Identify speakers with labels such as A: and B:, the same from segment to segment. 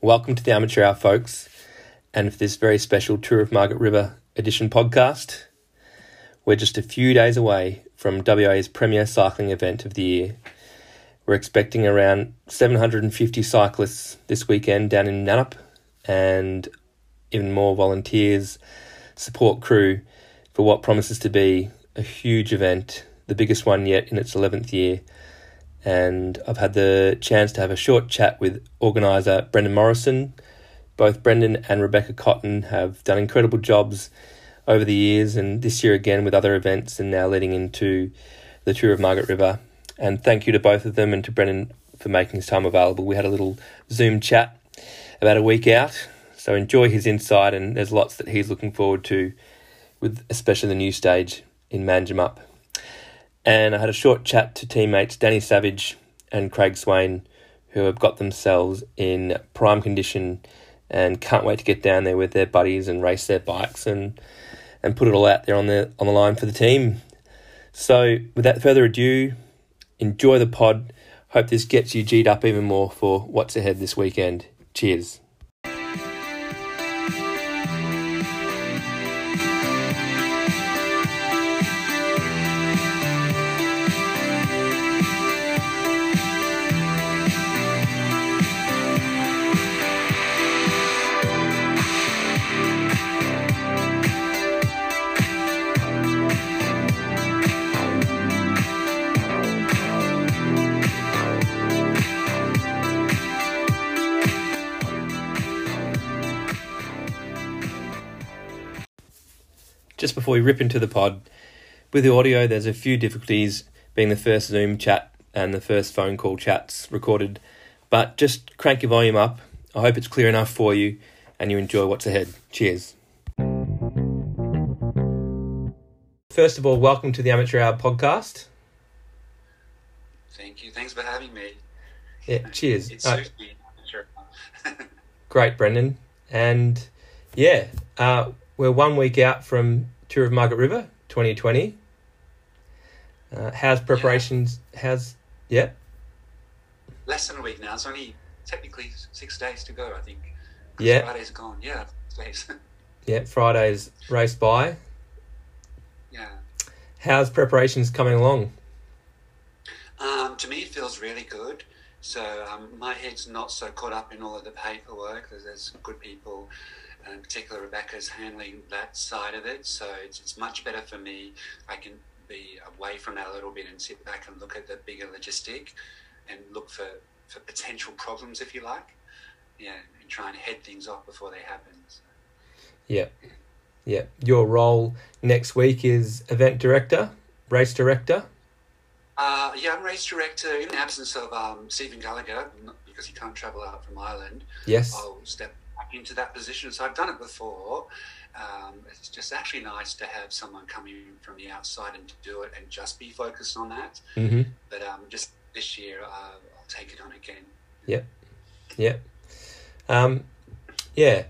A: Welcome to the Amateur Hour, folks, and for this very special Tour of Margaret River edition podcast. We're just a few days away from WA's premier cycling event of the year. We're expecting around 750 cyclists this weekend down in Nannup and even more volunteers, support crew for what promises to be a huge event, the biggest one yet in its 11th year. And I've had the chance to have a short chat with organiser Brendon Morrison. Both Brendon and Rebecca Cotton have done incredible jobs over the years, and this year again with other events, and now leading into the Tour of Margaret River. And thank you to both of them and to Brendon for making his time available. We had a little Zoom chat about a week out, so enjoy his insight, and there's lots that he's looking forward to, with especially the new stage in Manjimup. And I had a short chat to teammates Danny Savage and Craig Swaine, who have got themselves in prime condition and can't wait to get down there with their buddies and race their bikes and and put it all out there on the on the line for the team. So, without further ado, enjoy the pod. Hope this gets you G'd up even more for what's ahead this weekend. Cheers. Rip into the pod, with the audio, there's a few difficulties being the first Zoom chat and the first phone call chats recorded. But just crank your volume up. I hope it's clear enough for you and you enjoy what's ahead. Cheers. First of all, welcome to the Amateur Hour podcast.
B: Thank you. Thanks for having me.
A: Yeah, cheers.
B: It's
A: Uh,
B: Susie.
A: Great, Brendon. And yeah, uh, we're one week out from Tour of Margaret River 2020. Uh, how's preparations? How's yeah?
B: Less than a week now. It's only technically six days to go, I think.
A: Yeah.
B: Friday's gone. Yeah, days.
A: Yeah, Friday's race by.
B: yeah.
A: How's preparations coming along?
B: Um, to me, it feels really good. So um, my head's not so caught up in all of the paperwork. There's, there's good people, and in particular Rebecca's handling that side of it. So it's, it's much better for me. I can be away from that a little bit and sit back and look at the bigger logistic, and look for, for potential problems, if you like. Yeah, and try and head things off before they happen. So.
A: Yeah, yeah. Your role next week is event director, race director.
B: Uh, yeah, I'm race director in the absence of um, Stephen Gallagher because he can't travel out from Ireland.
A: Yes.
B: I'll step into that position. So I've done it before. Um, it's just actually nice to have someone come in from the outside and do it and just be focused on that.
A: Mm-hmm.
B: But um, just this year, uh, I'll take it on again.
A: Yep. Um, yeah.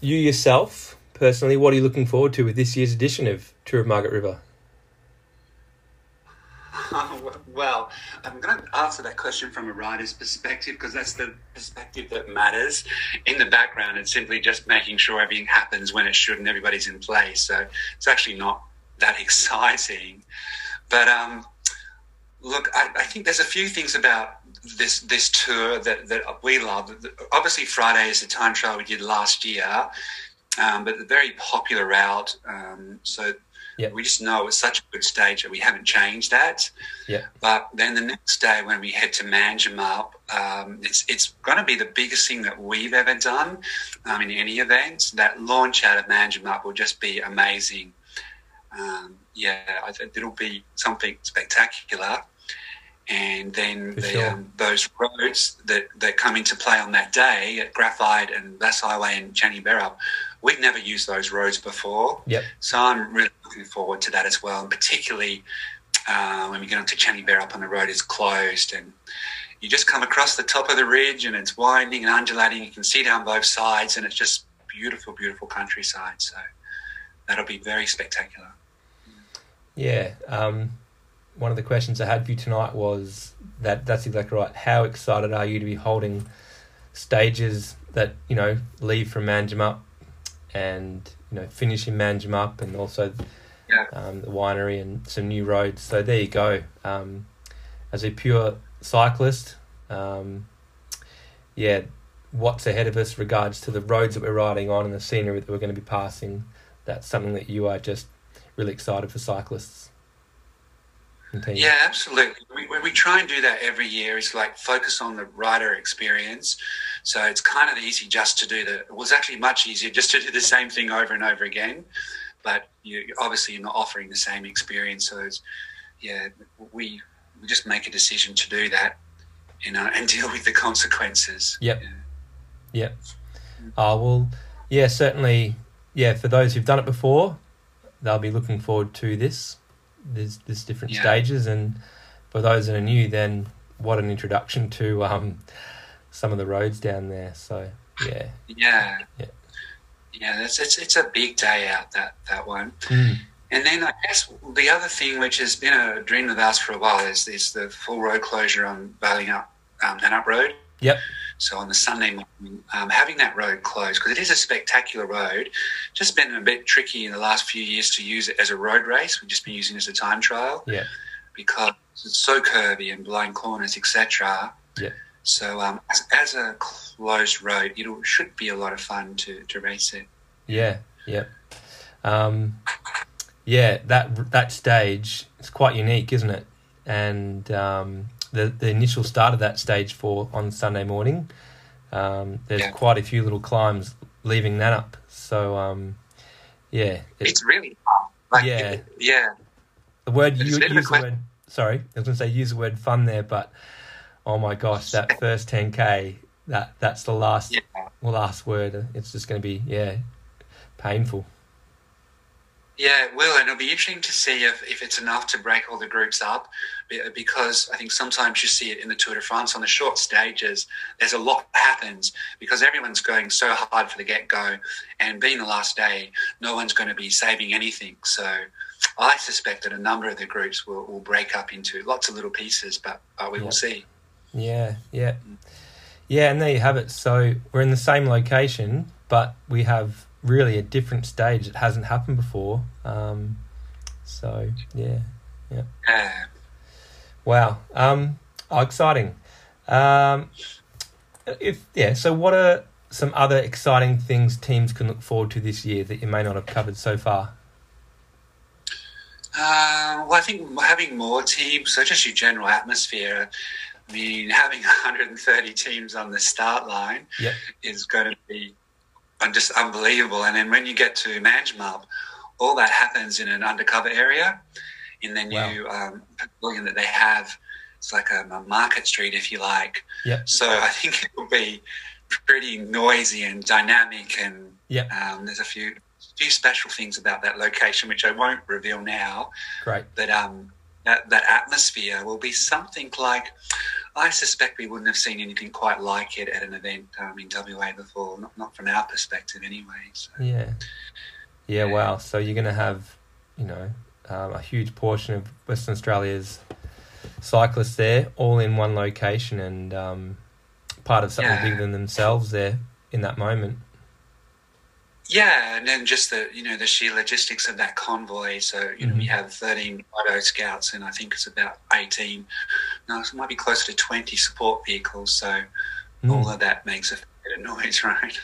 A: You yourself, personally, what are you looking forward to with this year's edition of Tour of Margaret River?
B: well, I'm going to answer that question from a rider's perspective because that's the perspective that matters. In the background, it's simply just making sure everything happens when it should and everybody's in place. So it's actually not that exciting. But um, look, I, I think there's a few things about this this tour that, that we love. Obviously, Friday is the time trial we did last year, um, but the very popular route. Um, so
A: Yep.
B: we just know it's such a good stage that we haven't changed that.
A: Yeah.
B: But then the next day when we head to Manjimup, um, it's it's going to be the biggest thing that we've ever done um, in any event. That launch out of Manjimup will just be amazing. Um, yeah, I think it'll be something spectacular. And then the,
A: sure.
B: um, those roads that, that come into play on that day at Graphite and Vasse Highway and Channybearup, we've never used those roads before.
A: Yep.
B: So I'm really looking forward to that as well, and particularly uh, when we get onto Channybearup on the road is closed and you just come across the top of the ridge and it's winding and undulating. You can see down both sides and it's just beautiful, beautiful countryside. So that'll be very spectacular.
A: Yeah. Um, one of the questions I had for you tonight was that that's exactly right. How excited are you to be holding stages that you know leave from Manjimup and you know finish in Manjimup and also
B: Yeah.
A: um, the winery and some new roads. So there you go. Um, as a pure cyclist, um, yeah, what's ahead of us regards to the roads that we're riding on and the scenery that we're going to be passing. That's something that you are just really excited for cyclists.
B: Yeah, absolutely. We, we, we try and do that every year. Is like focus on the rider experience. So it's kind of easy just to do the. It was actually much easier just to do the same thing over and over again, but you obviously you're not offering the same experience. So it's yeah, we we just make a decision to do that, you know, and deal with the consequences.
A: Yep.
B: Yeah.
A: Yep. Oh well, yeah, certainly. Yeah, for those who've done it before, they'll be looking forward to this. There's there's different
B: Yeah.
A: stages, and for those that are new, then what an introduction to um, some of the roads down there. So yeah,
B: Yeah.
A: Yeah.
B: Yeah, that's it's it's a big day out that that one.
A: Mm.
B: And then I guess the other thing, which has been a dream of ours for a while, is is the full road closure on Balingup um, Nannup Road.
A: Yep.
B: So on the Sunday morning, um, having that road closed because it is a spectacular road. Just been a bit tricky in the last few years to use it as a road race. We've just been using it as a time trial
A: yeah,
B: because it's so curvy and blind corners, etc.
A: Yeah.
B: So um, as, as a closed road, it should be a lot of fun to, to race it.
A: yeah, yeah. Um, yeah, that that stage is quite unique, isn't it? And um, the the initial start of that stage for on Sunday morning, um, there's
B: Yeah.
A: quite a few little climbs leaving that up. So um, yeah, it,
B: It's really fun. Like,
A: Yeah.
B: it- yeah.
A: the word you
B: a bit of a
A: use the word. Sorry, I was going to say use the word fun there, but oh my gosh, that first 10k, that that's the last
B: Yeah.
A: last word. It's just going to be yeah, painful.
B: Yeah, it will, and it'll be interesting to see if, if it's enough to break all the groups up, because I think sometimes you see it in the Tour de France on the short stages. There's a lot that happens because everyone's going so hard for the get go, and being the last day, no one's going to be saving anything. So I suspect that a number of the groups will, will break up into lots of little pieces, but uh, we
A: Yeah.
B: will see.
A: Yeah, yeah, yeah, and there you have it. So we're in the same location, but we have really a different stage that hasn't happened before. Um, so yeah,
B: Uh,
A: wow, um, oh, exciting. Um, if yeah, so what are some other exciting things teams can look forward to this year that you may not have covered so far?
B: Uh, well, I think having more teams, so just your general atmosphere. I mean, having 130 teams on the start line
A: Yep.
B: is going to be uh, just unbelievable. And then when you get to Manjimup, all that happens in an undercover area in their
A: Wow.
B: new um, pavilion that they have. It's like a, a market street, if you like.
A: Yep.
B: So I think it will be pretty noisy and dynamic, and
A: Yep.
B: um, there's a few few special things about that location which I won't reveal now.
A: Great.
B: But um, that that atmosphere will be something like I suspect we wouldn't have seen anything quite like it at an event um, in WA before, not, not from our perspective anyway. So.
A: Yeah. Yeah, wow. So you're going to have, you know, um, a huge portion of Western Australia's cyclists there, all in one location and um, part of something
B: Yeah.
A: bigger than themselves there in that moment.
B: Yeah, and then just the you know the sheer logistics of that convoy. So you know we
A: Mhm.
B: have thirteen auto scouts, and I think it's about eighteen. No, it might be closer to twenty support vehicles. So
A: Mm.
B: all of that makes a bit of noise, right?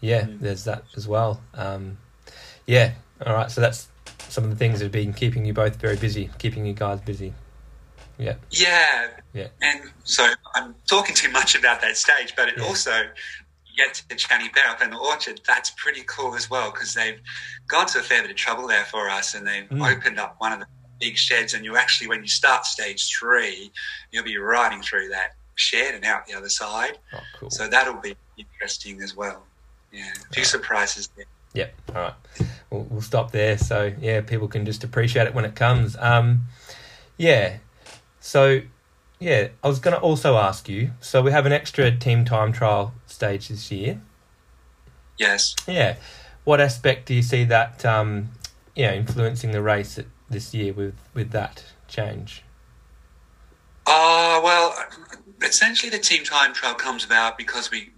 A: Yeah,
B: Mm.
A: there's that as well. Um, yeah, all right. So that's some of the things that have been keeping you both very busy, keeping you guys busy. Yeah,
B: Yeah.
A: Yeah.
B: And so I'm talking too much about that stage, but it
A: Yeah.
B: also get to Channybearup in the orchard. That's pretty cool as well because they've gone to a fair bit of trouble there for us, and they've
A: Mm.
B: opened up one of the big sheds. And you actually, when you start stage three, you'll be riding through that shed and out the other side.
A: oh, cool.
B: So that'll be interesting as well. Yeah, a few
A: Right.
B: surprises there.
A: Yep. All right. We'll, we'll stop there. So yeah, people can just appreciate it when it comes. Um, yeah. So yeah, I was going to also ask you. So we have an extra team time trial stage this year.
B: Yes.
A: Yeah. What aspect do you see that um, you know influencing the race at, this year with with that change?
B: Oh well, essentially, the team time trial comes about because we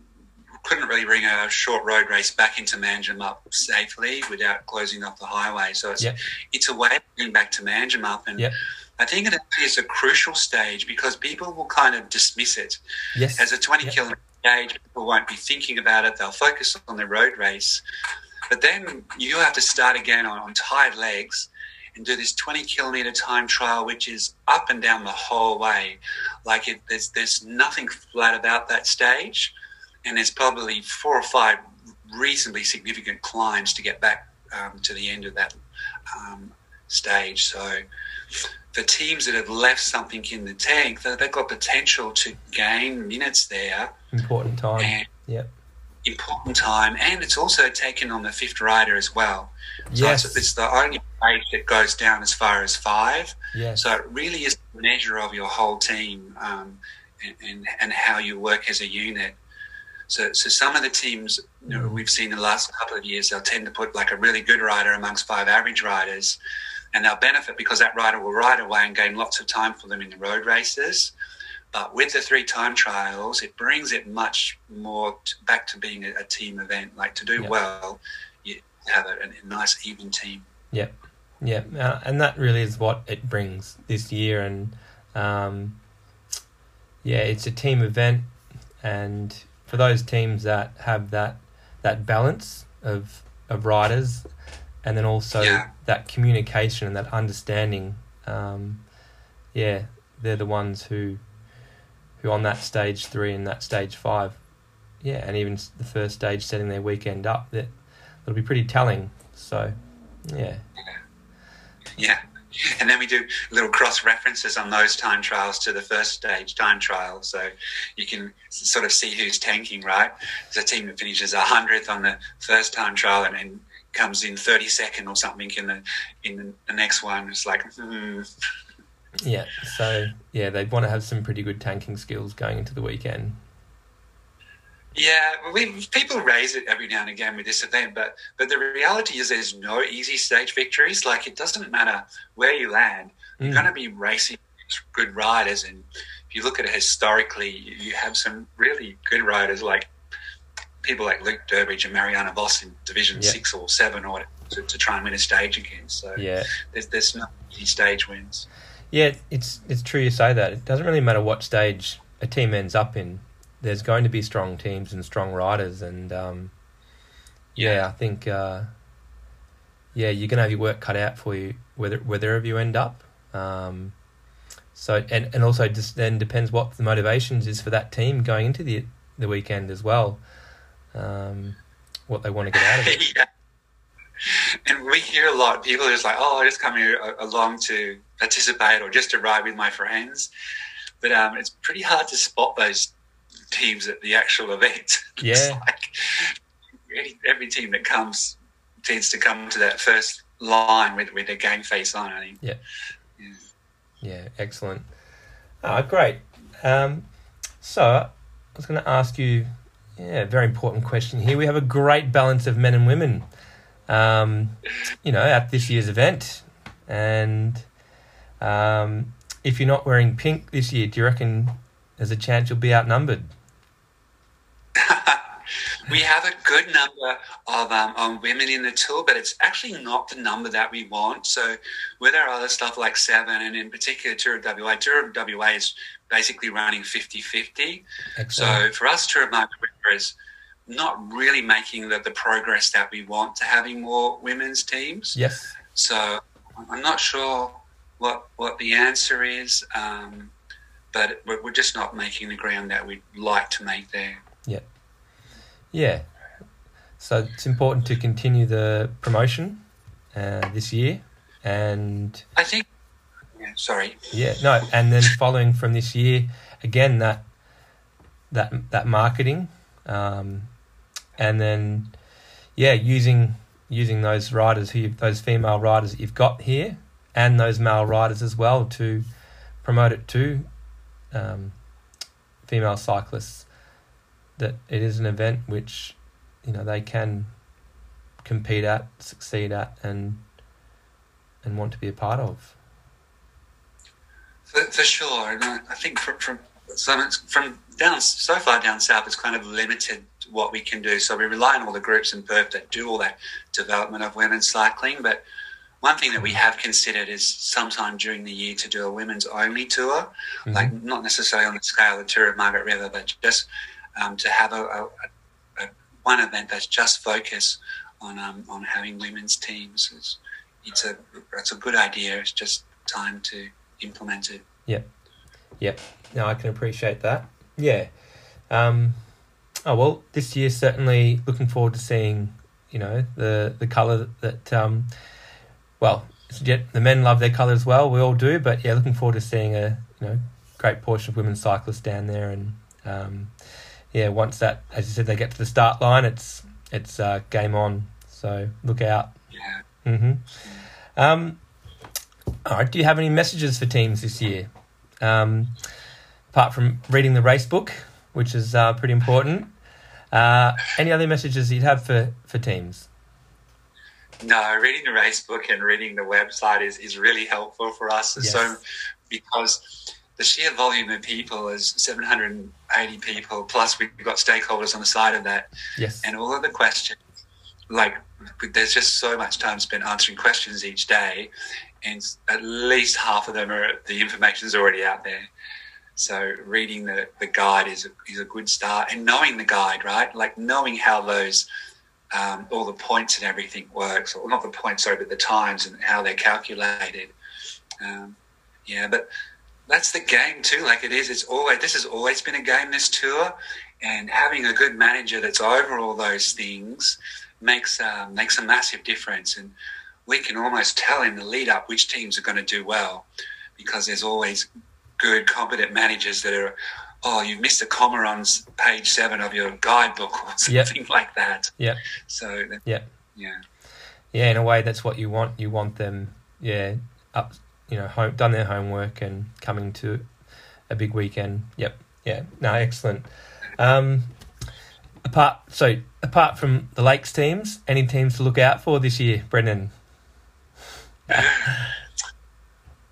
B: couldn't really bring a short road race back into Manjimup safely without closing off the highway. So it's
A: Yep.
B: it's a way of getting back to Manjimup, and
A: Yep.
B: I think it is a crucial stage because people will kind of dismiss it
A: Yes.
B: as a 20
A: Yep.
B: kilometre stage. People won't be thinking about it; they'll focus on the road race. But then you have to start again on, on tired legs and do this 20 kilometre time trial, which is up and down the whole way. Like it, there's there's nothing flat about that stage, and there's probably four or five reasonably significant climbs to get back um, to the end of that um, stage. So for teams that have left something in the tank, they- they've got potential to gain minutes there
A: Important time.
B: and
A: Yep.
B: important time, and it's also taken on the fifth rider as well. So
A: Yes.
B: it's, it's the only race that goes down as far as five.
A: Yes.
B: So it really is a measure of your whole team um, and, and, and how you work as a unit. So, so some of the teams you know, we've seen in the last couple of years, they'll tend to put like a really good rider amongst five average riders, and they'll benefit because that rider will ride away and gain lots of time for them in the road races. But with the three time trials, it brings it much more t back to being a, a team event. Like to do
A: Yeah.
B: well, you have a, a nice even team.
A: Yeah, uh, and that really is what it brings this year. And um, yeah, it's a team event, and for those teams that have that that balance of of riders, and then also
B: Yeah.
A: that communication and that understanding, um, yeah, they're the ones who who on that stage three and that stage five, yeah, and even the first stage setting their weekend up, that it'll be pretty telling. So, yeah.
B: Yeah. And then we do little cross references on those time trials to the first stage time trial. So you can sort of see who's tanking, right? There's a team that finishes 100th on the first time trial and then comes in 32nd or something in the in the next one. It's like, hmm.
A: Yeah, so yeah, they want to have some pretty good tanking skills going into the weekend.
B: Yeah, we, people raise it every now and again with this event, but but the reality is there's no easy stage victories. Like it doesn't matter where you land, you're
A: Mm.
B: going to be racing good riders, and if you look at it historically, you have some really good riders like people like Luke Durbridge and Marianne Vos in Division
A: Yeah.
B: Six or Seven, or to, to try and win a stage again. So
A: Yeah,
B: there's there's no easy stage wins.
A: yeah, it's it's true you say that. It doesn't really matter what stage a team ends up in. There's going to be strong teams and strong riders, and um, yeah, I think uh, yeah, you're gonna have your work cut out for you, whether wherever you end up. Um, so and and also just then depends what the motivations is for that team going into the the weekend as well. Um, what they want to get out of it.
B: yeah. And we hear a lot. People are just like, "Oh, I just come here along to participate or just to ride with my friends." But um, it's pretty hard to spot those teams at the actual event.
A: Yeah.
B: like every team that comes tends to come to that first line with with their game face on. I think.
A: Yeah.
B: Yeah.
A: Yeah, excellent. Ah, great. Um, so I was going to ask you, yeah, very important question here. We have a great balance of men and women, um, you know, at this year's event, and um, if you're not wearing pink this year, do you reckon there's a chance you'll be outnumbered?
B: we have a good number of um, women in the tour, but it's actually not the number that we want. So, with our other stuff like Seven, and in particular Tour of WA, Tour of WA is basically running 50 50. So, for us, Tour of River is not really making the, the progress that we want to having more women's teams.
A: yes.
B: So, I'm not sure what, what the answer is, um, but we're, we're just not making the ground that we'd like to make there.
A: Yeah. Yeah. So it's important to continue the promotion uh, this year, and
B: I think. Sorry.
A: Yeah, no, and then following from this year, again that that that marketing, um, and then yeah, using using those riders who you've, those female riders that you've got here, and those male riders as well to promote it to um, female cyclists that it is an event which you know they can compete at, succeed at, and and want to be a part of.
B: For, sure, and I I think from, from so from down so far down south, it's kind of limited what we can do. So we rely on all the groups in Perth that do all that development of women's cycling. But one thing that we have considered is sometime during the year to do a women's only tour, mm-hmm. like not necessarily on the scale of the Tour of Margaret River, but just um, to have a, a, a, one event that's just focused on um, on having women's teams. It's, it's a it's a good idea. It's just time to implement it.
A: Yep. Yep. No, I can appreciate that. Yeah. Um, oh well, this year certainly looking forward to seeing you know the the colour that um, well the men love their colour as well. We all do, but yeah, looking forward to seeing a you know great portion of women cyclists down there, and um, yeah, once that as you said they get to the start line, it's it's uh, game on. So look out.
B: Yeah.
A: Mm-hmm. Um, all right. Do you have any messages for teams this year? Um, apart from reading the race book, which is uh, pretty important. Uh, any other messages you'd have for, for teams?
B: No, reading the race book and reading the website is, is really helpful for us. Yes. So, because the sheer volume of people is 780 people, plus we've got stakeholders on the side of that.
A: Yes.
B: And all of the questions, like, there's just so much time spent answering questions each day, and at least half of them are the information is already out there. So reading the, the guide is a, is a good start, and knowing the guide, right? Like knowing how those um, all the points and everything works, or not the points, sorry, but the times and how they're calculated. Um, yeah, but that's the game too. Like it is, it's always this has always been a game. This tour, and having a good manager that's over all those things makes uh, makes a massive difference. And we can almost tell in the lead up which teams are going to do well because there's always good, competent managers that are, oh, you missed a comma on page seven of your guidebook or something yep. like that.
A: Yeah.
B: So,
A: yeah.
B: Yeah.
A: Yeah, in a way, that's what you want. You want them, yeah, up, you know, home, done their homework and coming to a big weekend. Yep. Yeah. No, excellent. Um, apart, so apart from the Lakes teams, any teams to look out for this year, Brendon?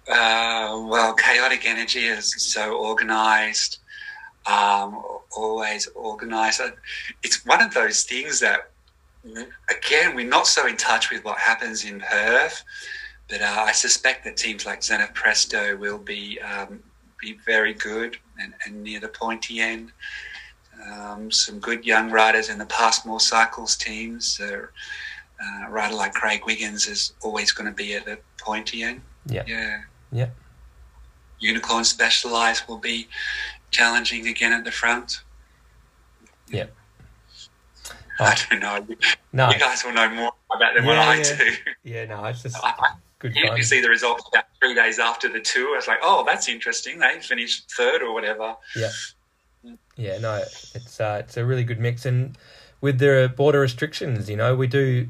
B: Uh, well, chaotic energy is so organized, um, always organized. It's one of those things that, again, we're not so in touch with what happens in Perth, but uh, I suspect that teams like Zenith Presto will be um, be very good and, and, near the pointy end. Um, some good young riders in the Passmore Cycles teams. Uh, a rider like Craig Wiggins is always going to be at the pointy end.
A: Yeah.
B: Yeah.
A: Yeah.
B: Unicorn Specialized will be challenging again at the front.
A: Yeah.
B: Oh. I don't know. No. You guys will know more about them yeah, than I
A: yeah.
B: do.
A: Yeah, no, it's just
B: good you, you see the results about three days after the tour. It's like, oh, that's interesting. They finished third or whatever.
A: Yeah. Yeah, no, it's uh, it's a really good mix, and with the border restrictions, you know, we do,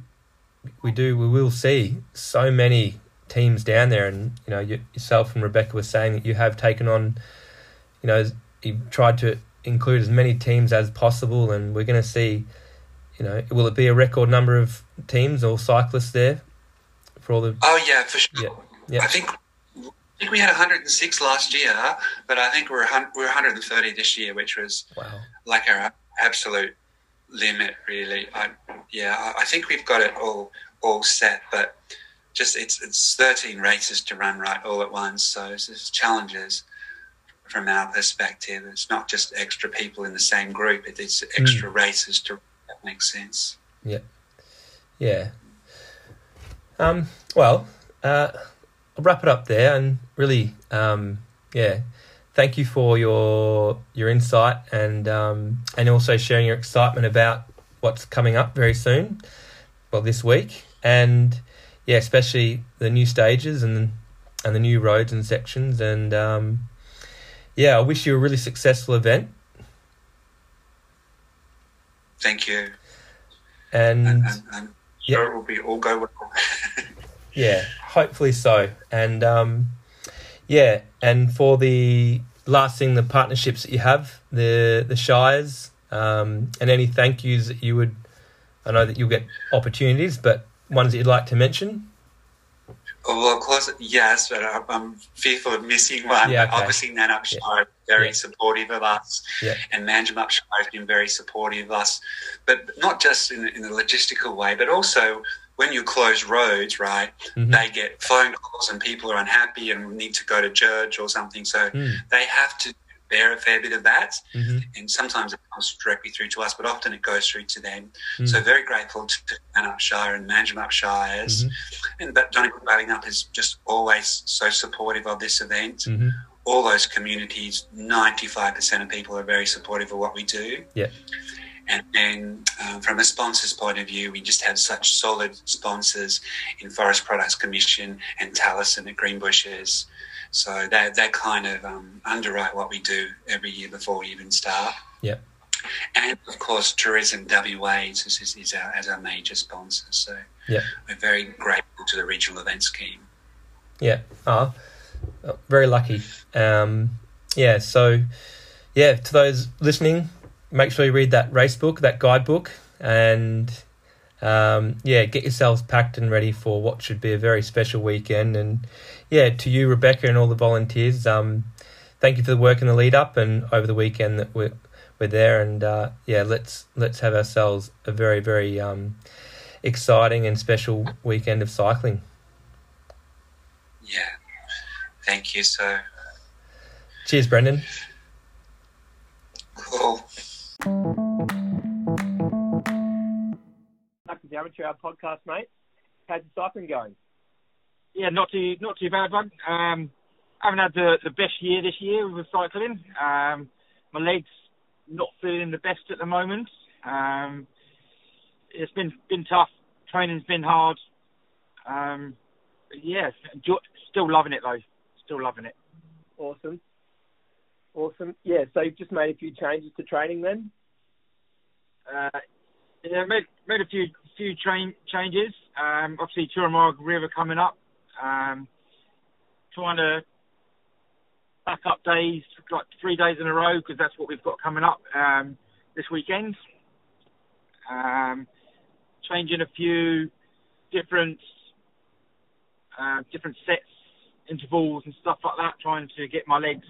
A: we do, we will see so many teams down there, and you know you, yourself and Rebecca were saying that you have taken on, you know, you've tried to include as many teams as possible, and we're going to see, you know, will it be a record number of teams or cyclists there for all the?
B: Oh yeah, for sure.
A: Yeah, yeah.
B: I think I think we had 106 last year, but I think we're we're 130 this year, which was
A: wow.
B: like our absolute limit, really. I, yeah, I think we've got it all all set, but just it's it's 13 races to run right all at once. So there's challenges from our perspective. It's not just extra people in the same group. It's extra mm. races to that makes sense.
A: Yeah, yeah. Um, well, uh, I'll wrap it up there, and really, um, yeah. Thank you for your your insight and um, and also sharing your excitement about what's coming up very soon. Well, this week and yeah, especially the new stages and and the new roads and sections. And um, yeah, I wish you a really successful event.
B: Thank you.
A: And,
B: and, and, and sure yeah. it will be all go well.
A: yeah, hopefully so. And um, yeah, and for the last thing, the partnerships that you have, the the shires, um, and any thank yous that you would. I know that you'll get opportunities, but ones that you'd like to mention?
B: Well, of course, yes, but I'm fearful of missing one.
A: Yeah, okay.
B: obviously, Nannup Shire is very
A: Yeah.
B: supportive of us,
A: Yeah.
B: and Manjimup Shire has been very supportive of us. But not just in, in a logistical way, but also when you close roads, right?
A: Mhm.
B: They get phone calls and people are unhappy and need to go to church or something. So
A: Mm.
B: they have to bear a fair bit of that.
A: Mhm.
B: And sometimes it comes directly through to us, but often it goes through to them.
A: Mm.
B: So very grateful to Nannup Shire and Manjimup Shires.
A: Mhm.
B: And but Donnybrook Balingup is just always so supportive of this event.
A: Mhm.
B: All those communities, 95% of people are very supportive of what we do.
A: Yeah.
B: And then um, from a sponsor's point of view, we just have such solid sponsors in Forest Products Commission and Talison at Greenbushes. So they, they kind of um, underwrite what we do every year before we even start.
A: Yeah.
B: And of course, Tourism WA is, is, is our, as our major sponsor. So
A: Yeah.
B: we're very grateful to the regional event scheme.
A: Yeah. Ah, oh, very lucky. Um, yeah. So, yeah, to those listening, make sure you read that race book, that guidebook, and um, yeah, get yourselves packed and ready for what should be a very special weekend. And yeah, to you, Rebecca, and all the volunteers, um, thank you for the work in the lead up and over the weekend that we're we're there. And uh, yeah, let's let's have ourselves a very very um, exciting and special weekend of cycling.
B: Yeah. Thank you. So
A: Cheers, Brendon.
B: cool.
C: Back to the Amateur Hour podcast, mate. How's the cycling going?
D: Yeah, not too not too bad, bud. Um, I haven't had the, the best year this year with cycling. Um, my legs not feeling the best at the moment. Um, it's been been tough. Training's been hard. Um, but yeah, still loving it though. Still loving it.
C: Awesome. Awesome. Yeah, so you've just made a few changes to training then?
D: Uh, yeah, made made a few few train changes. Um, obviously, Turamog River coming up. Um, trying to back up days, like three days in a row, because that's what we've got coming up um, this weekend. Um, changing a few different uh, different sets, intervals, and stuff like that. Trying to get my legs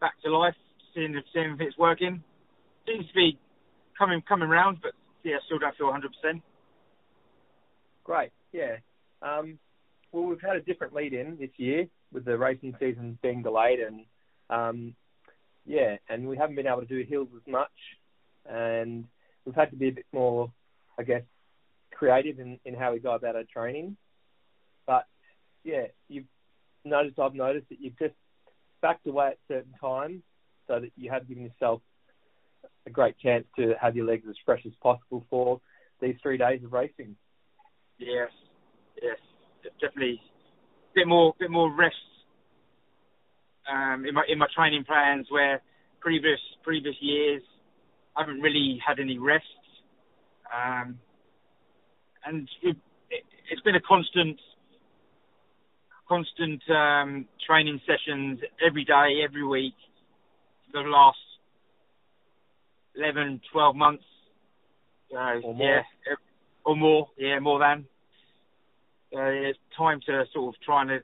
D: back to life, seeing if seeing if it's working. Seems to be coming coming round, but yeah, still don't feel 100%.
C: Great, yeah. Um, well, we've had a different lead in this year with the racing season being delayed and, um, yeah, and we haven't been able to do hills as much and we've had to be a bit more, I guess, creative in, in how we go about our training. But, yeah, you've noticed, I've noticed that you've just backed away at certain times so that you have given yourself a great chance to have your legs as fresh as possible for these three days of racing.
D: Yes, yes, definitely. a Bit more, bit more rest um, in my in my training plans. Where previous previous years, I haven't really had any rest, um, and it, it, it's been a constant, constant um, training sessions every day, every week for the last 11, 12 months. So,
C: Or more.
D: yeah, or more, yeah, more than. Uh, it's time to sort of trying to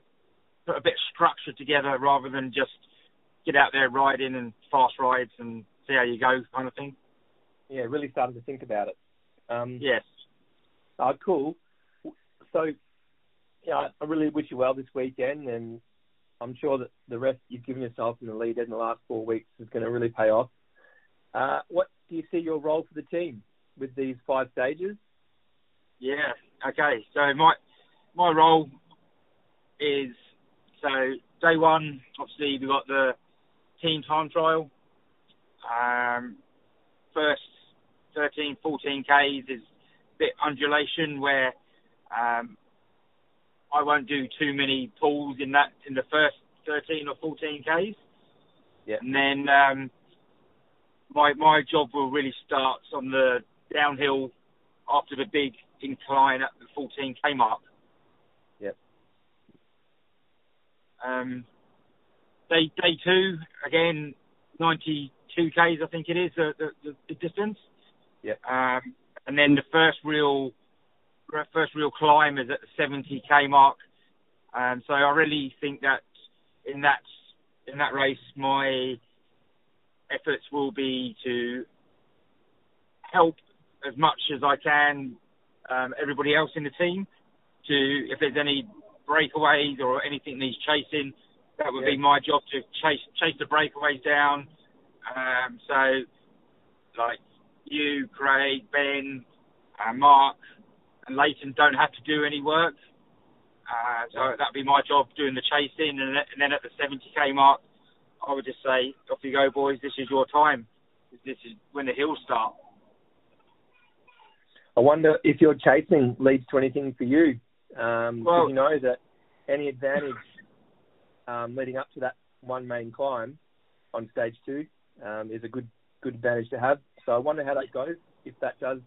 D: put a bit of structure together rather than just get out there riding and fast rides and see how you go kind of thing.
C: Yeah, really starting to think about it. Um,
D: Yes.
C: Oh, cool. So, yeah, I really wish you well this weekend, and I'm sure that the rest you've given yourself in the lead in the last four weeks is going to really pay off. Uh, what do you see your role for the team with these five stages?
D: Yeah. Okay. So my my role is so day one. Obviously, we've got the team time trial. Um, first 13, 14 k's is a bit undulation where um, I won't do too many pulls in that in the first 13 or 14 k's.
C: Yeah.
D: And then um, my my job will really start on the downhill after the big incline at the 14k mark.
C: Yep.
D: Um, day day two again, 92k's I think it is the the, the distance.
C: Yep.
D: Um, and then the first real first real climb is at the 70k mark. Um, so I really think that in that in that race, my efforts will be to help as much as I can um, everybody else in the team. To if there's any breakaways or anything needs chasing, that would
C: Yeah.
D: be my job to chase chase the breakaways down. Um, so like you, Craig, Ben, uh, Mark, and Leighton don't have to do any work. Uh, so that'd be my job doing the chasing, and, then- and then at the 70k mark, I would just say, "Off you go, boys! This is your time. This is when the hills start."
C: I wonder if your chasing leads to anything for you. Um,
D: Well-
C: you know that any advantage um, leading up to that one main climb on stage two um, is a good good advantage to have. So I wonder how that goes. If that does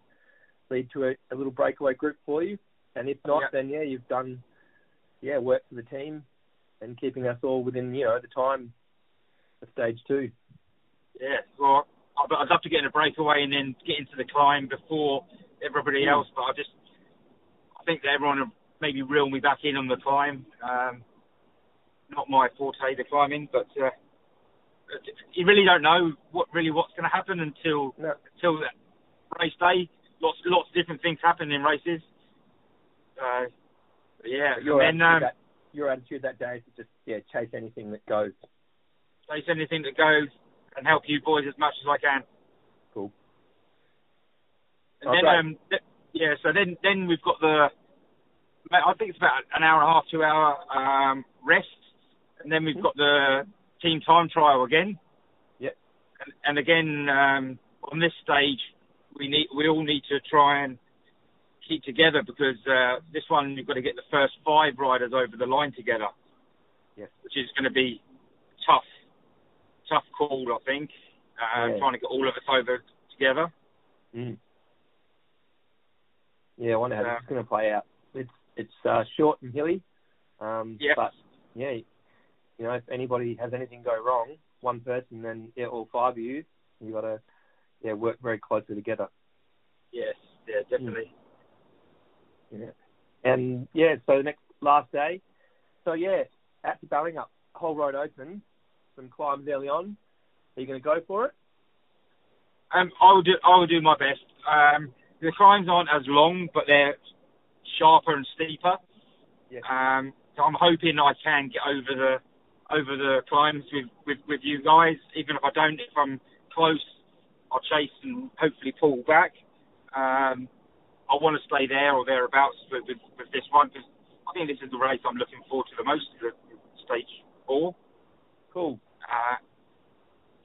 C: lead to a, a little breakaway group for you, and if not,
D: Yeah.
C: then yeah, you've done yeah work for the team and keeping us all within you know the time of stage two.
D: Yeah, well, I'd, I'd love to get in a breakaway and then get into the climb before everybody
C: Mm.
D: else, but I just, I think that everyone will maybe reel me back in on the climb. Um, not my forte, the climbing, but uh, you really don't know what really what's going to happen until
C: No.
D: until race day. Lots lots of different things happen in races. Uh, yeah,
C: Your
D: and then um,
C: that, your attitude that day is to just yeah chase anything that goes.
D: chase anything that goes and help you boys as much as I can.
C: Cool.
D: And
C: Oh,
D: then,
C: great.
D: um, th- yeah, so then, then we've got the, I think it's about an hour and a half, two hour um, rest, and then we've got the team time trial again.
C: Yep.
D: And, and again, um, on this stage, we need, we all need to try and keep together because uh, this one you've got to get the first five riders over the line together.
C: Yes.
D: Which is going to be tough, tough call, I think. Uh,
C: Yeah.
D: Trying to get all of us over together.
C: Mm. Yeah, I wonder how this is going to play out. It's it's uh, short and hilly, um,
D: Yeah.
C: but yeah, you know, if anybody has anything go wrong, one person, then yeah, all five of you, you got to yeah work very closely together.
D: Yes, yeah, definitely.
C: Yeah, and yeah, so the next last day, so yeah, at the Balingup, whole road open, some climbs early on. Are you going to go for it?
D: Um, I will do. I will do my best. Um, the climbs aren't as long, but they're sharper and steeper.
C: Yeah.
D: Um, so I'm hoping I can get over the over the climbs with, with, with you guys. Even if I don't, if I'm close, I'll chase and hopefully pull back. Um, I want to stay there or thereabouts with, with, with this one because I think this is the race I'm looking forward to the most, the stage four.
C: Cool,
D: Uh,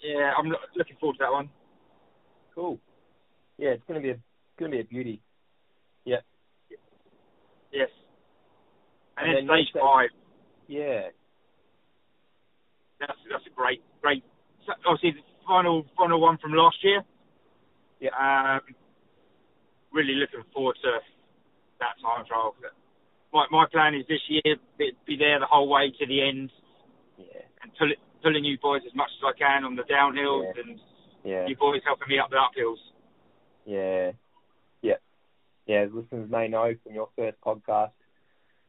D: yeah, I'm lo- looking forward to that one.
C: cool. Yeah, it's going to be a to be a beauty. Yeah.
D: Yes. And,
C: And
D: then,
C: then
D: stage five,
C: Yeah,
D: that's that's a great, great. Obviously, final final one from last year.
C: Yeah.
D: Um, really looking forward to that time trial. My my plan is this year be, be there the whole way to the end
C: yeah,
D: and pull it, pulling you boys as much as I can on the downhills
C: Yeah.
D: and
C: yeah.
D: you boys helping me up the uphills.
C: Yeah, yeah, yeah. Listeners may know from your first podcast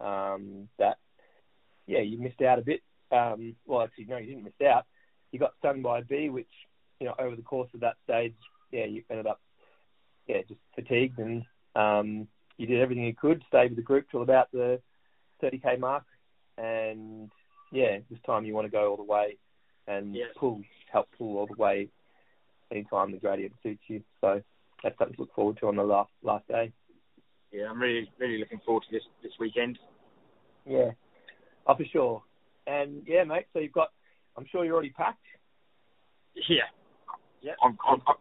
C: um, that yeah, you missed out a bit. Um, well, actually, no, you didn't miss out. You got stung by a bee, which you know over the course of that stage, yeah, you ended up yeah just fatigued, and um, you did everything you could, stay with the group till about the 30k mark, and yeah, this time you want to go all the way and
D: Yes.
C: pull, help pull all the way anytime the gradient suits you. So that's something to look forward to on the last last day.
D: Yeah, I'm really really looking forward to this this weekend.
C: Yeah, oh, for sure. And yeah, mate. So you've got, I'm sure you're already packed.
D: Yeah.
C: Yeah.
D: I'm, I'm, I'm,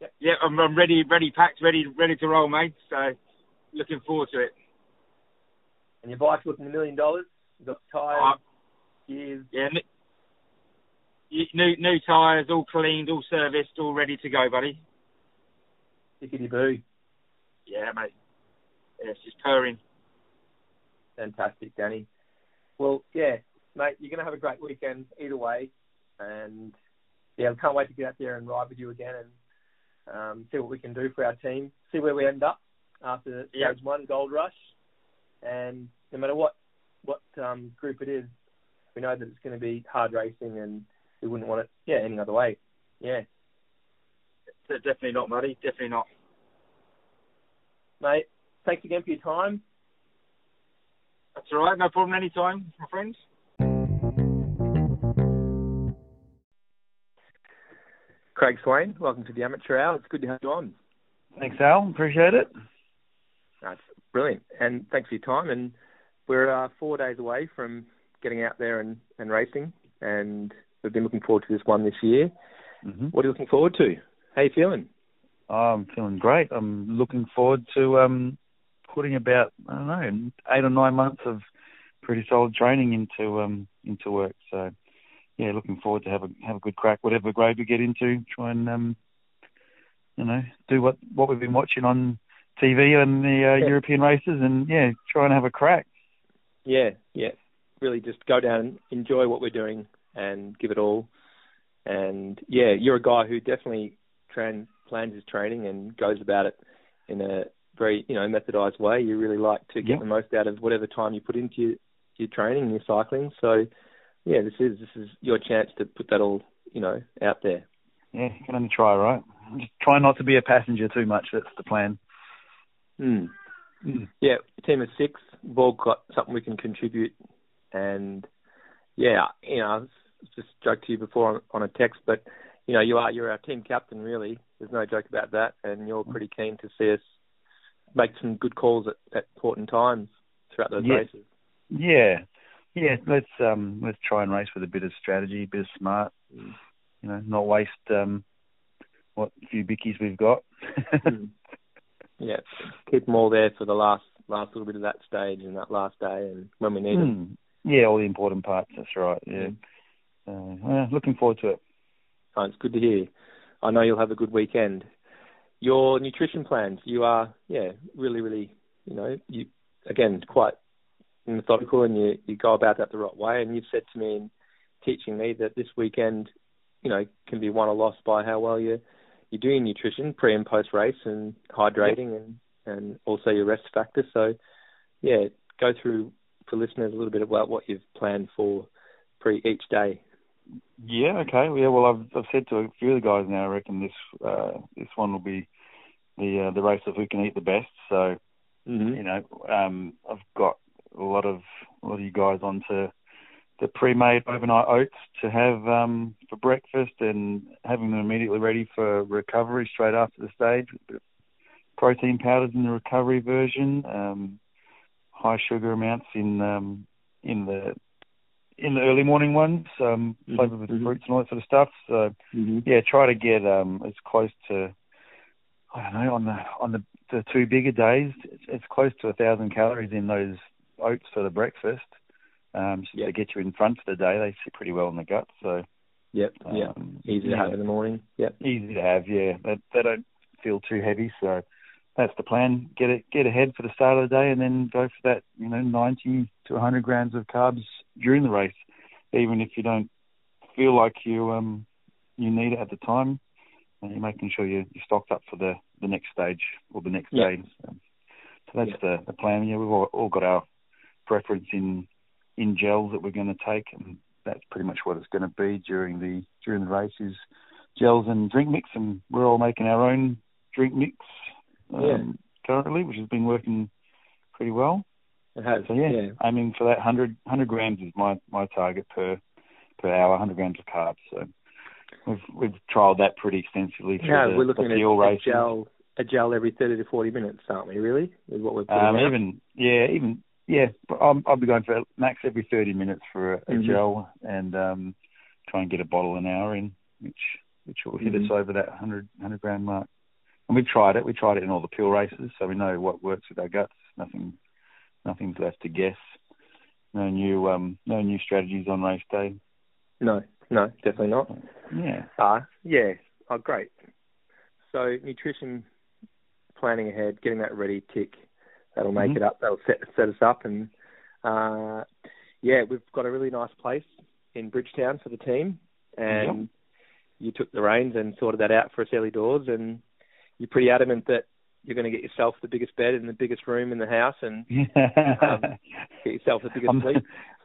C: Yep.
D: yeah, I'm, I'm ready, ready, packed, ready, ready to roll, mate. So, looking forward to it.
C: And your bike's looking a million dollars. You've got tyres,
D: Uh,
C: gears.
D: yeah, new new tyres, all cleaned, all serviced, all ready to go, buddy.
C: Tickety boo.
D: Yeah, mate. Yeah, it's just purring.
C: Fantastic, Danny. Well, yeah, mate, you're going to have a great weekend either way. And yeah, I can't wait to get out there and ride with you again and um, see what we can do for our team. See where we end up after
D: Yep.
C: stage one, Gold Rush. And no matter what what um, group it is, we know that it's going to be hard racing, and we wouldn't want it yeah any other way. Yeah,
D: Definitely not, buddy. Definitely not.
C: mate. Thanks again for your time.
D: That's all right. No problem. Anytime, my friends.
C: Craig Swaine, welcome to the Amateur Hour. It's good to have you on.
E: Thanks, Al. Appreciate it.
C: That's brilliant, and thanks for your time. And we're uh, four days away from getting out there and, and racing, and we've been looking forward to this one this year.
E: Mm-hmm.
C: What are you looking forward to? How are you feeling?
E: Oh, I'm feeling great. I'm looking forward to um, putting about I don't know eight or nine months of pretty solid training into um, into work. So yeah, looking forward to have a have a good crack, whatever grade we get into. Try and um, you know do what what we've been watching on TV and the uh,
C: Yeah.
E: European races, and yeah, try and have a crack.
C: Yeah, yeah. Really, just go down and enjoy what we're doing and give it all. And yeah, you're a guy who definitely train, plans his training and goes about it in a very you know methodized way. You really like to get
E: Yeah.
C: the most out of whatever time you put into your, your training and your cycling. So yeah, this is this is your chance to put that all you know out there.
E: Yeah, you can only try, right? Just try not to be a passenger too much. That's the plan.
C: Mm.
E: Mm.
C: Yeah, team of six. We've all got something we can contribute, and yeah, you know, I was just joked to you before on, on a text, but you know, you are you're our team captain. Really, there's no joke about that, and you're pretty keen to see us make some good calls at, at important times throughout those
E: Yeah.
C: races.
E: Yeah, yeah. Let's um let's try and race with a bit of strategy, a bit of smart. You know, not waste um what few bickies we've got.
C: Mm. yeah, keep them all there for the last last little bit of that stage and that last day, and when we need them.
E: Mm. Yeah, all the important parts. That's right. Yeah.
C: Mm.
E: Uh, well, looking forward to it.
C: Oh, it's good to hear. I know you'll have a good weekend. Your nutrition plans, you are, yeah, really, really, you know, you again quite methodical, and you you go about that the right way. And you've said to me in teaching me that this weekend, you know, can be won or lost by how well you you're doing nutrition pre and post race and hydrating and and also your rest factor. So, yeah, go through for listeners a little bit about what you've planned for pre each day.
E: Yeah. Okay. Yeah. Well, I've I've said to a few of the guys now. I reckon this uh this one will be the uh, the race of who can eat the best. So
C: Mm-hmm.
E: you know, um, I've got a lot of a lot of you guys onto the pre-made overnight oats to have um, for breakfast and having them immediately ready for recovery straight after the stage. With a bit of protein powders in the recovery version, um, high sugar amounts in um, in the in the early morning ones, um,
C: Mhm,
E: flavored with
C: mhm.
E: fruits and all that sort of stuff. So
C: Mm-hmm.
E: yeah, try to get um as close to I don't know on the on the the two bigger days, it's, it's close to a thousand calories in those oats for the breakfast. Um, so
C: Yep.
E: they get you in front for the day. They sit pretty well in the gut, so
C: Yep.
E: um,
C: Yep. Easy to have in the morning. Yep.
E: Easy to have, yeah. They, they don't feel too heavy, so that's the plan. Get it, get ahead for the start of the day, and then go for that, you know, 90 to 100 grams of carbs during the race, even if you don't feel like you um you need it at the time. And you're making sure you, you're stocked up for the, the next stage or the next
C: Yeah.
E: day. So, so that's the, the plan. Yeah, we've all, all got our preference in in gels that we're going to take, and that's pretty much what it's going to be during the during the race is gels and drink mix, and we're all making our own drink mix um,
C: Yeah.
E: currently, which has been working pretty well.
C: It has.
E: So yeah,
C: yeah.
E: aiming for that 100, 100 grams is my my target per per hour, 100 grams of carbs. So we've we've trialled that pretty extensively through
C: Yeah,
E: the,
C: we're looking
E: the
C: at a gel, a gel every 30 to 40 minutes, aren't we, really? Is what we're
E: Um, even yeah, even yeah, but I'll, I'll be going for max every 30 minutes for a, a
C: Mhm.
E: gel and um, try and get a bottle an hour in, which which will hit
C: Mhm.
E: us over that 100 100 gram mark. And we've tried it. We tried it in all the pure races, so we know what works with our guts. Nothing, nothing's left to guess. No new, um, no new strategies on race day.
C: No, no, definitely not.
E: Yeah,
C: Ah, yeah. Oh, great. So nutrition planning ahead, getting that ready, tick. That'll make
E: Mhm.
C: it up. That'll set set us up, and uh, yeah, we've got a really nice place in Bridgetown for the team, and
E: Yep.
C: you took the reins and sorted that out for us early doors, and you're pretty adamant that you're going to get yourself the biggest bed in the biggest room in the house and um, get yourself the biggest sleep.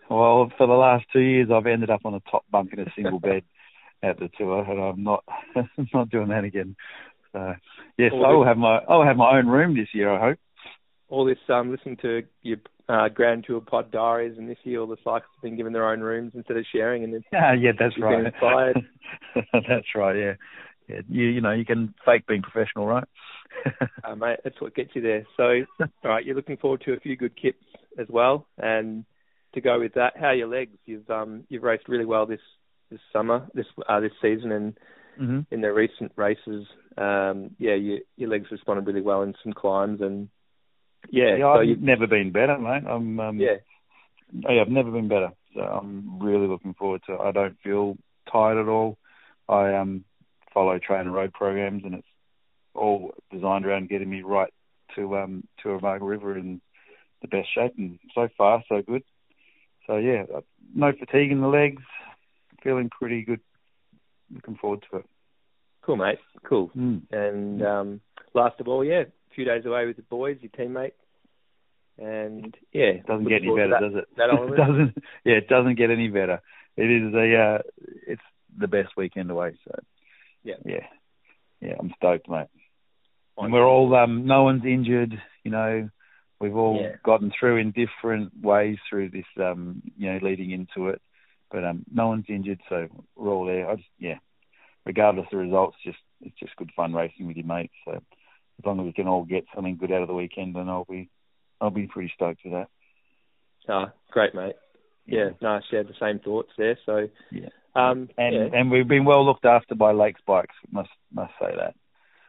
E: Well, for the last two years, I've ended up on a top bunk in a single bed at the tour, and I'm not not doing that again. So yes, I will have my I'll have my own room this year. I hope.
C: All this um, listening to your uh, Grand Tour Pod diaries, and this year all the cyclists have been given their own rooms instead of sharing, and
E: yeah, yeah, that's right. that's right. Yeah, yeah. You you know you can fake being professional, right?
C: uh, mate, that's what gets you there. So, all right, you're looking forward to a few good kits as well, and to go with that, how are your legs? You've um you've raced really well this this summer, this uh, this season, and
E: mm-hmm.
C: in the recent races, um, yeah, your your legs responded really well in some climbs, and yeah,
E: yeah so I've you've never been better, mate. I'm um,
C: yeah,
E: yeah, I've never been better. So I'm really looking forward to. it. I don't feel tired at all. I um follow TrainerRoad programs, and it's all designed around getting me right to um to Margaret River in the best shape, and so far so good. So yeah, no fatigue in the legs, feeling pretty good. Looking forward to it.
C: Cool, mate. Cool.
E: Mm.
C: And um, last of all, yeah, few days away with the boys, your teammate. and yeah,
E: it doesn't get any better,
C: that,
E: does it?
C: That
E: it doesn't. Yeah, it doesn't get any better. It is a. Uh, it's the best weekend away. So
C: yeah,
E: yeah, yeah. I'm stoked, mate. And we're all. Um, no one's injured. You know, we've all
C: yeah.
E: gotten through in different ways through this. Um, you know, leading into it, but um, no one's injured, so we're all there. I just, yeah, regardless of the results, just it's just good fun racing with your mates. So as long as we can all get something good out of the weekend, then I'll be I'll be pretty stoked with that.
C: Ah, great, mate. Yeah, yeah. no, I shared the same thoughts there. So
E: yeah,
C: um,
E: and
C: yeah.
E: and we've been well looked after by Lakes Bikes. Must must say that.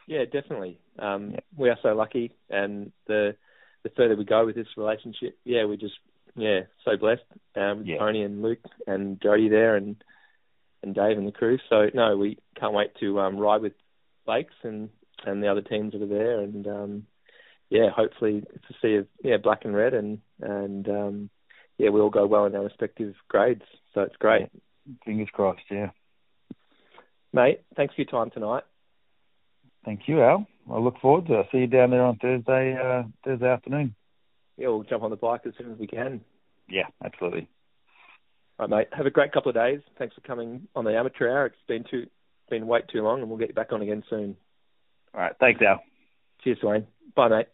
C: Yeah, definitely. Um,
E: yeah.
C: We are so lucky, and the the further we go with this relationship, yeah, we're just yeah so blessed um, with
E: yeah.
C: Tony and Luke and Jody there, and and Dave and the crew. So no, we can't wait to um, ride with Lakes and and the other teams that are there, and um, yeah, hopefully it's a sea of yeah black and red, and and um, yeah, we all go well in our respective grades. So it's great.
E: Fingers crossed, yeah.
C: Mate, thanks for your time tonight.
E: Thank you, Al. I look forward to it. I'll see you down there on Thursday uh, Thursday afternoon.
C: Yeah, we'll jump on the bike as soon as we can.
E: Yeah, absolutely.
C: All right, mate. Have a great couple of days. Thanks for coming on the amateur hour. It's been too been wait too long, and we'll get you back on again soon.
E: All right. Thanks, Al.
C: Cheers, Dwayne. Bye, mate.